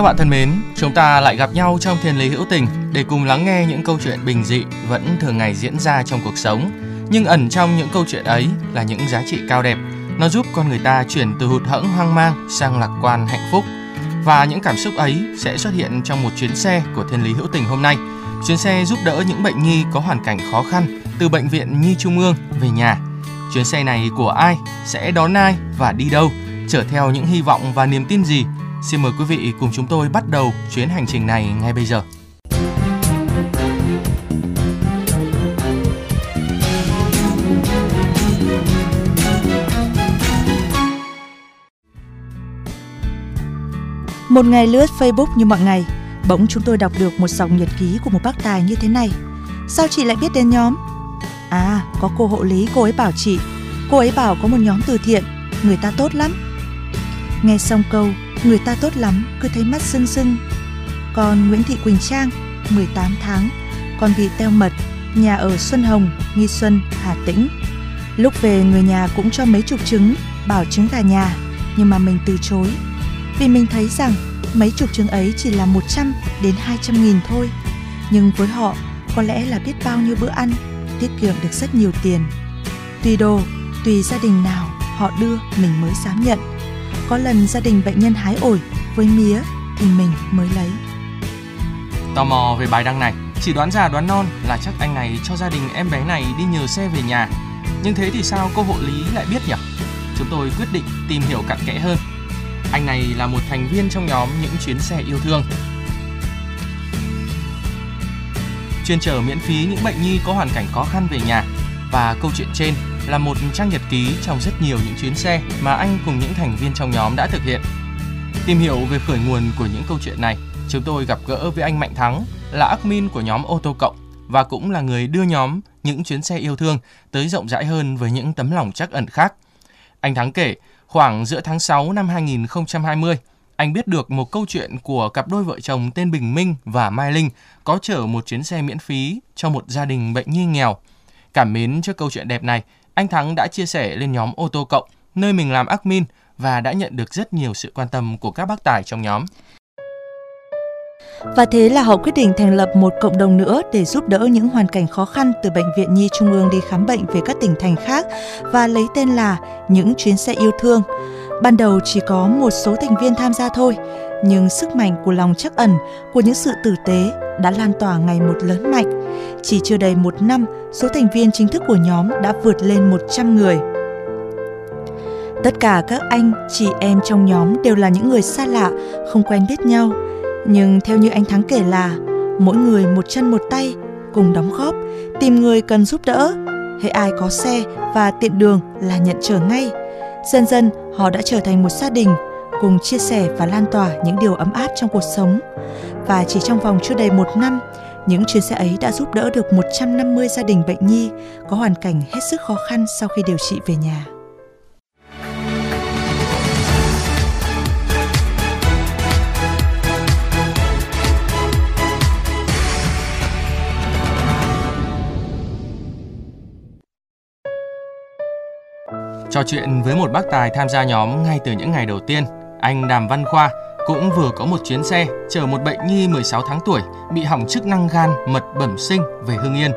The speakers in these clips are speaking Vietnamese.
Các bạn thân mến, chúng ta lại gặp nhau trong Thiên Lý Hữu Tình để cùng lắng nghe những câu chuyện bình dị vẫn thường ngày diễn ra trong cuộc sống. Nhưng ẩn trong những câu chuyện ấy là những giá trị cao đẹp. Nó giúp con người ta chuyển từ hụt hẫng hoang mang sang lạc quan hạnh phúc. Và những cảm xúc ấy sẽ xuất hiện trong một chuyến xe của Thiên Lý Hữu Tình hôm nay. Chuyến xe giúp đỡ những bệnh nhi có hoàn cảnh khó khăn từ Bệnh viện Nhi Trung ương về nhà. Chuyến xe này của ai, sẽ đón ai và đi đâu, chở theo những hy vọng và niềm tin gì Xin mời quý vị cùng chúng tôi bắt đầu chuyến hành trình này ngay bây giờ. Một ngày lướt Facebook như mọi ngày Bỗng chúng tôi đọc được một dòng nhật ký của một bác tài như thế này Sao chị lại biết đến nhóm? À, có cô hộ lý cô ấy bảo chị Cô ấy bảo có một nhóm từ thiện Người ta tốt lắm Nghe xong câu Người ta tốt lắm Cứ thấy mắt sưng sưng. Còn Nguyễn Thị Quỳnh Trang 18 tháng Con bị teo mật Nhà ở Xuân Hồng Nghi Xuân Hà Tĩnh. Lúc về người nhà cũng cho mấy chục trứng Bảo trứng gà nhà Nhưng mà mình từ chối. Vì mình thấy rằng mấy chục trứng ấy chỉ là 100 đến 200 nghìn thôi. Nhưng với họ có lẽ là biết bao nhiêu bữa ăn Tiết kiệm được rất nhiều tiền. Tùy đồ, tùy gia đình nào họ đưa mình mới dám nhận. Có lần gia đình bệnh nhân hái ổi với mía thì mình mới lấy Tò mò về bài đăng này, chỉ đoán già đoán non là chắc anh này cho gia đình em bé này đi nhờ xe về nhà. Nhưng thế thì sao cô hộ lý lại biết nhỉ? Chúng tôi quyết định tìm hiểu cặn kẽ hơn. Anh này là một thành viên trong nhóm những chuyến xe yêu thương. Chuyên chở miễn phí những bệnh nhi có hoàn cảnh khó khăn về nhà và câu chuyện trên là một trang nhật ký trong rất nhiều những chuyến xe mà anh cùng những thành viên trong nhóm đã thực hiện. Tìm hiểu về khởi nguồn của những câu chuyện này, chúng tôi gặp gỡ với anh Mạnh Thắng là admin của nhóm ô tô cộng và cũng là người đưa nhóm những chuyến xe yêu thương tới rộng rãi hơn với những tấm lòng trắc ẩn khác. Anh Thắng kể, khoảng giữa tháng 6 năm 2020, anh biết được một câu chuyện của cặp đôi vợ chồng tên Bình Minh và Mai Linh có chở một chuyến xe miễn phí cho một gia đình bệnh nhi nghèo. Cảm mến trước câu chuyện đẹp này, anh Thắng đã chia sẻ lên nhóm ô tô cộng nơi mình làm admin và đã nhận được rất nhiều sự quan tâm của các bác tài trong nhóm. Và thế là họ quyết định thành lập một cộng đồng nữa để giúp đỡ những hoàn cảnh khó khăn từ Bệnh viện Nhi Trung ương đi khám bệnh về các tỉnh thành khác và lấy tên là những chuyến xe yêu thương. Ban đầu chỉ có một số thành viên tham gia thôi, nhưng sức mạnh của lòng trắc ẩn, của những sự tử tế đã lan tỏa ngày một lớn mạnh. Chỉ chưa đầy một năm, số thành viên chính thức của nhóm đã vượt lên 100 người. Tất cả các anh, chị em trong nhóm đều là những người xa lạ, không quen biết nhau. Nhưng theo như anh Thắng kể là mỗi người một chân một tay cùng đóng góp, tìm người cần giúp đỡ. Hễ ai có xe và tiện đường là nhận chở ngay. Dần dần họ đã trở thành một gia đình cùng chia sẻ và lan tỏa những điều ấm áp trong cuộc sống. Và chỉ trong vòng chưa đầy một năm, những chuyến xe ấy đã giúp đỡ được 150 gia đình bệnh nhi có hoàn cảnh hết sức khó khăn sau khi điều trị về nhà. Trò chuyện với một bác tài tham gia nhóm ngay từ những ngày đầu tiên, anh Đàm Văn Khoa cũng vừa có một chuyến xe chở một bệnh nhi 16 tháng tuổi bị hỏng chức năng gan mật bẩm sinh về Hưng Yên.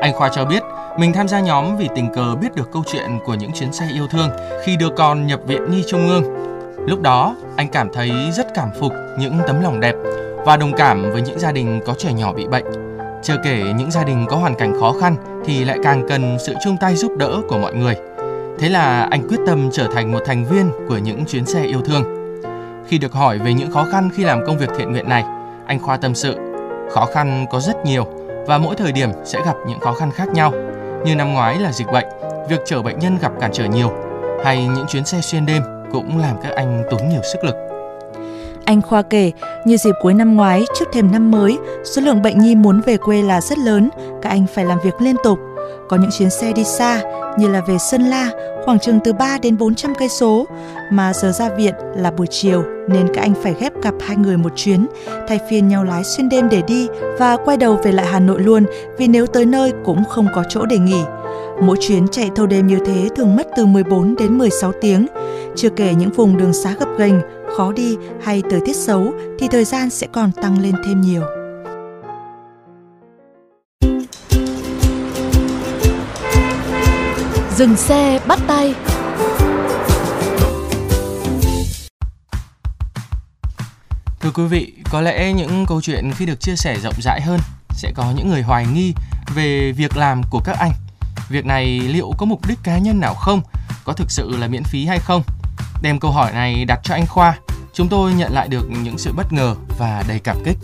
Anh Khoa cho biết mình tham gia nhóm vì tình cờ biết được câu chuyện của những chuyến xe yêu thương khi đưa con nhập viện Nhi Trung ương. Lúc đó, anh cảm thấy rất cảm phục những tấm lòng đẹp và đồng cảm với những gia đình có trẻ nhỏ bị bệnh. Chưa kể những gia đình có hoàn cảnh khó khăn thì lại càng cần sự chung tay giúp đỡ của mọi người. Thế là anh quyết tâm trở thành một thành viên của những chuyến xe yêu thương. Khi được hỏi về những khó khăn khi làm công việc thiện nguyện này, anh Khoa tâm sự, khó khăn có rất nhiều và mỗi thời điểm sẽ gặp những khó khăn khác nhau. Như năm ngoái là dịch bệnh, việc chở bệnh nhân gặp cản trở nhiều, hay những chuyến xe xuyên đêm cũng làm các anh tốn nhiều sức lực. Anh Khoa kể, như dịp cuối năm ngoái trước thềm năm mới, số lượng bệnh nhi muốn về quê là rất lớn, các anh phải làm việc liên tục. Có những chuyến xe đi xa như là về Sơn La, khoảng chừng từ 3 đến 400 cây số, mà giờ ra viện là buổi chiều nên các anh phải ghép cặp hai người một chuyến, thay phiên nhau lái xuyên đêm để đi và quay đầu về lại Hà Nội luôn vì nếu tới nơi cũng không có chỗ để nghỉ. Mỗi chuyến chạy thâu đêm như thế thường mất từ 14 đến 16 tiếng. Chưa kể những vùng đường xá gập ghềnh, khó đi hay thời tiết xấu thì thời gian sẽ còn tăng lên thêm nhiều. Dừng xe bắt tay Thưa quý vị, có lẽ những câu chuyện khi được chia sẻ rộng rãi hơn sẽ có những người hoài nghi về việc làm của các anh. Việc này liệu có mục đích cá nhân nào không? Có thực sự là miễn phí hay không? Đem câu hỏi này đặt cho anh Khoa, chúng tôi nhận lại được những sự bất ngờ và đầy cảm kích.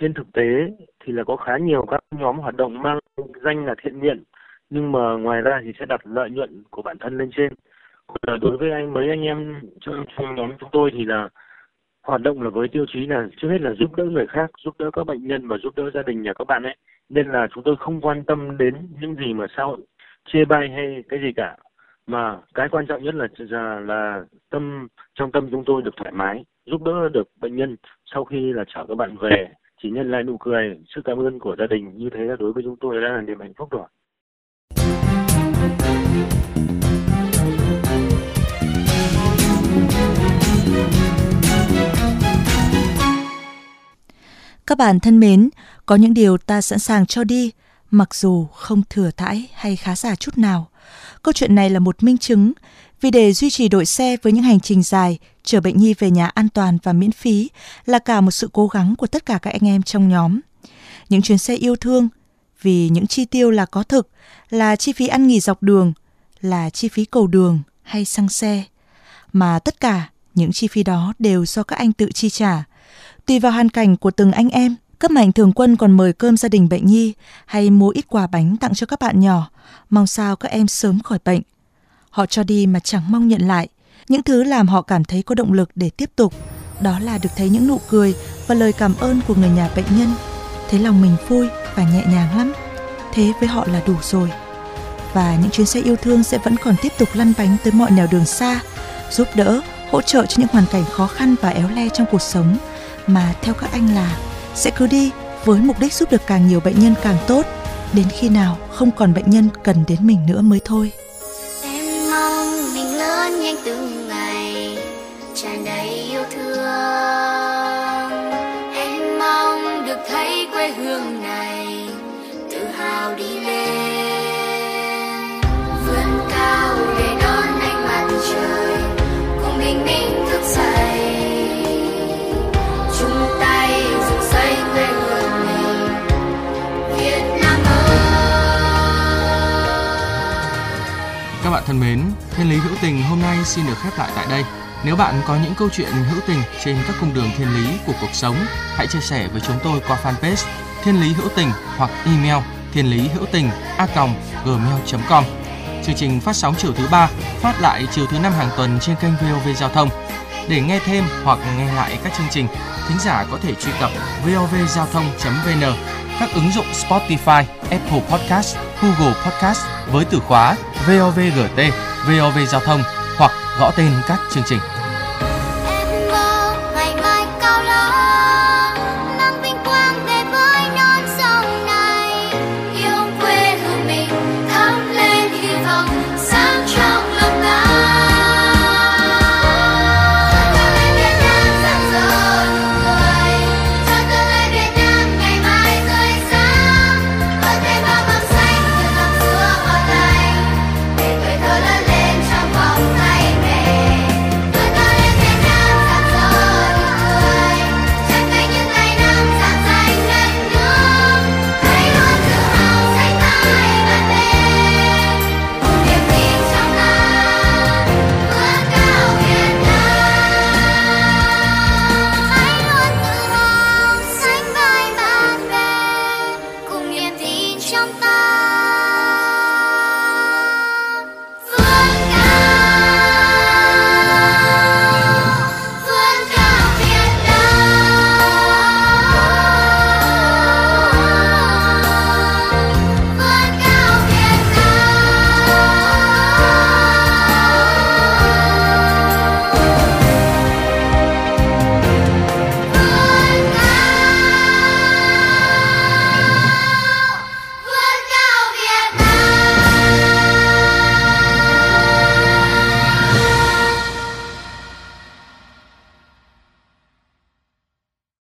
Trên thực tế thì là có khá nhiều các nhóm hoạt động mang danh là thiện nguyện nhưng mà ngoài ra thì sẽ đặt lợi nhuận của bản thân lên trên. Còn à, đối với anh mấy anh em trong, trong nhóm chúng tôi thì là hoạt động là với tiêu chí là trước hết là giúp đỡ người khác, giúp đỡ các bệnh nhân và giúp đỡ gia đình nhà các bạn ấy. Nên là chúng tôi không quan tâm đến những gì mà xã hội chê bai hay cái gì cả mà cái quan trọng nhất là là, là tâm trong tâm chúng tôi được thoải mái giúp đỡ được bệnh nhân sau khi là chở các bạn về chỉ nhân lại nụ cười sự cảm ơn của gia đình như thế là đối với chúng tôi đã là niềm hạnh phúc rồi Các bạn thân mến, có những điều ta sẵn sàng cho đi, mặc dù không thừa thãi hay khá giả chút nào. Câu chuyện này là một minh chứng, vì để duy trì đội xe với những hành trình dài, chở bệnh nhi về nhà an toàn và miễn phí là cả một sự cố gắng của tất cả các anh em trong nhóm. Những chuyến xe yêu thương, vì những chi tiêu là có thực, là chi phí ăn nghỉ dọc đường, là chi phí cầu đường hay xăng xe, mà tất cả những chi phí đó đều do các anh tự chi trả. Tùy vào hoàn cảnh của từng anh em, cấp mạnh thường quân còn mời cơm gia đình bệnh nhi hay mua ít quà bánh tặng cho các bạn nhỏ, mong sao các em sớm khỏi bệnh. Họ cho đi mà chẳng mong nhận lại, những thứ làm họ cảm thấy có động lực để tiếp tục, đó là được thấy những nụ cười và lời cảm ơn của người nhà bệnh nhân. Thấy lòng mình vui và nhẹ nhàng lắm. Thế với họ là đủ rồi. Và những chuyến xe yêu thương sẽ vẫn còn tiếp tục lăn bánh tới mọi nẻo đường xa, giúp đỡ, hỗ trợ cho những hoàn cảnh khó khăn và éo le trong cuộc sống mà theo các anh là sẽ cứ đi với mục đích giúp được càng nhiều bệnh nhân càng tốt. Đến khi nào không còn bệnh nhân cần đến mình nữa mới thôi. Em mong mình lớn nhanh từng ngày, tràn đầy yêu thương. Em mong được thấy quê hương thân mến, Thiên lý hữu tình hôm nay xin được khép lại tại đây. Nếu bạn có những câu chuyện hữu tình trên các cung đường thiên lý của cuộc sống, hãy chia sẻ với chúng tôi qua fanpage Thiên lý hữu tình hoặc email thiên lý hữu tình a gmail.com. Chương trình phát sóng chiều thứ ba, phát lại chiều thứ năm hàng tuần trên kênh VOV Giao thông. Để nghe thêm hoặc nghe lại các chương trình, thính giả có thể truy cập vovgiao thông.vn, các ứng dụng Spotify, Apple Podcast, Google Podcast với từ khóa VOVGT, VOV Giao thông hoặc gõ tên các chương trình.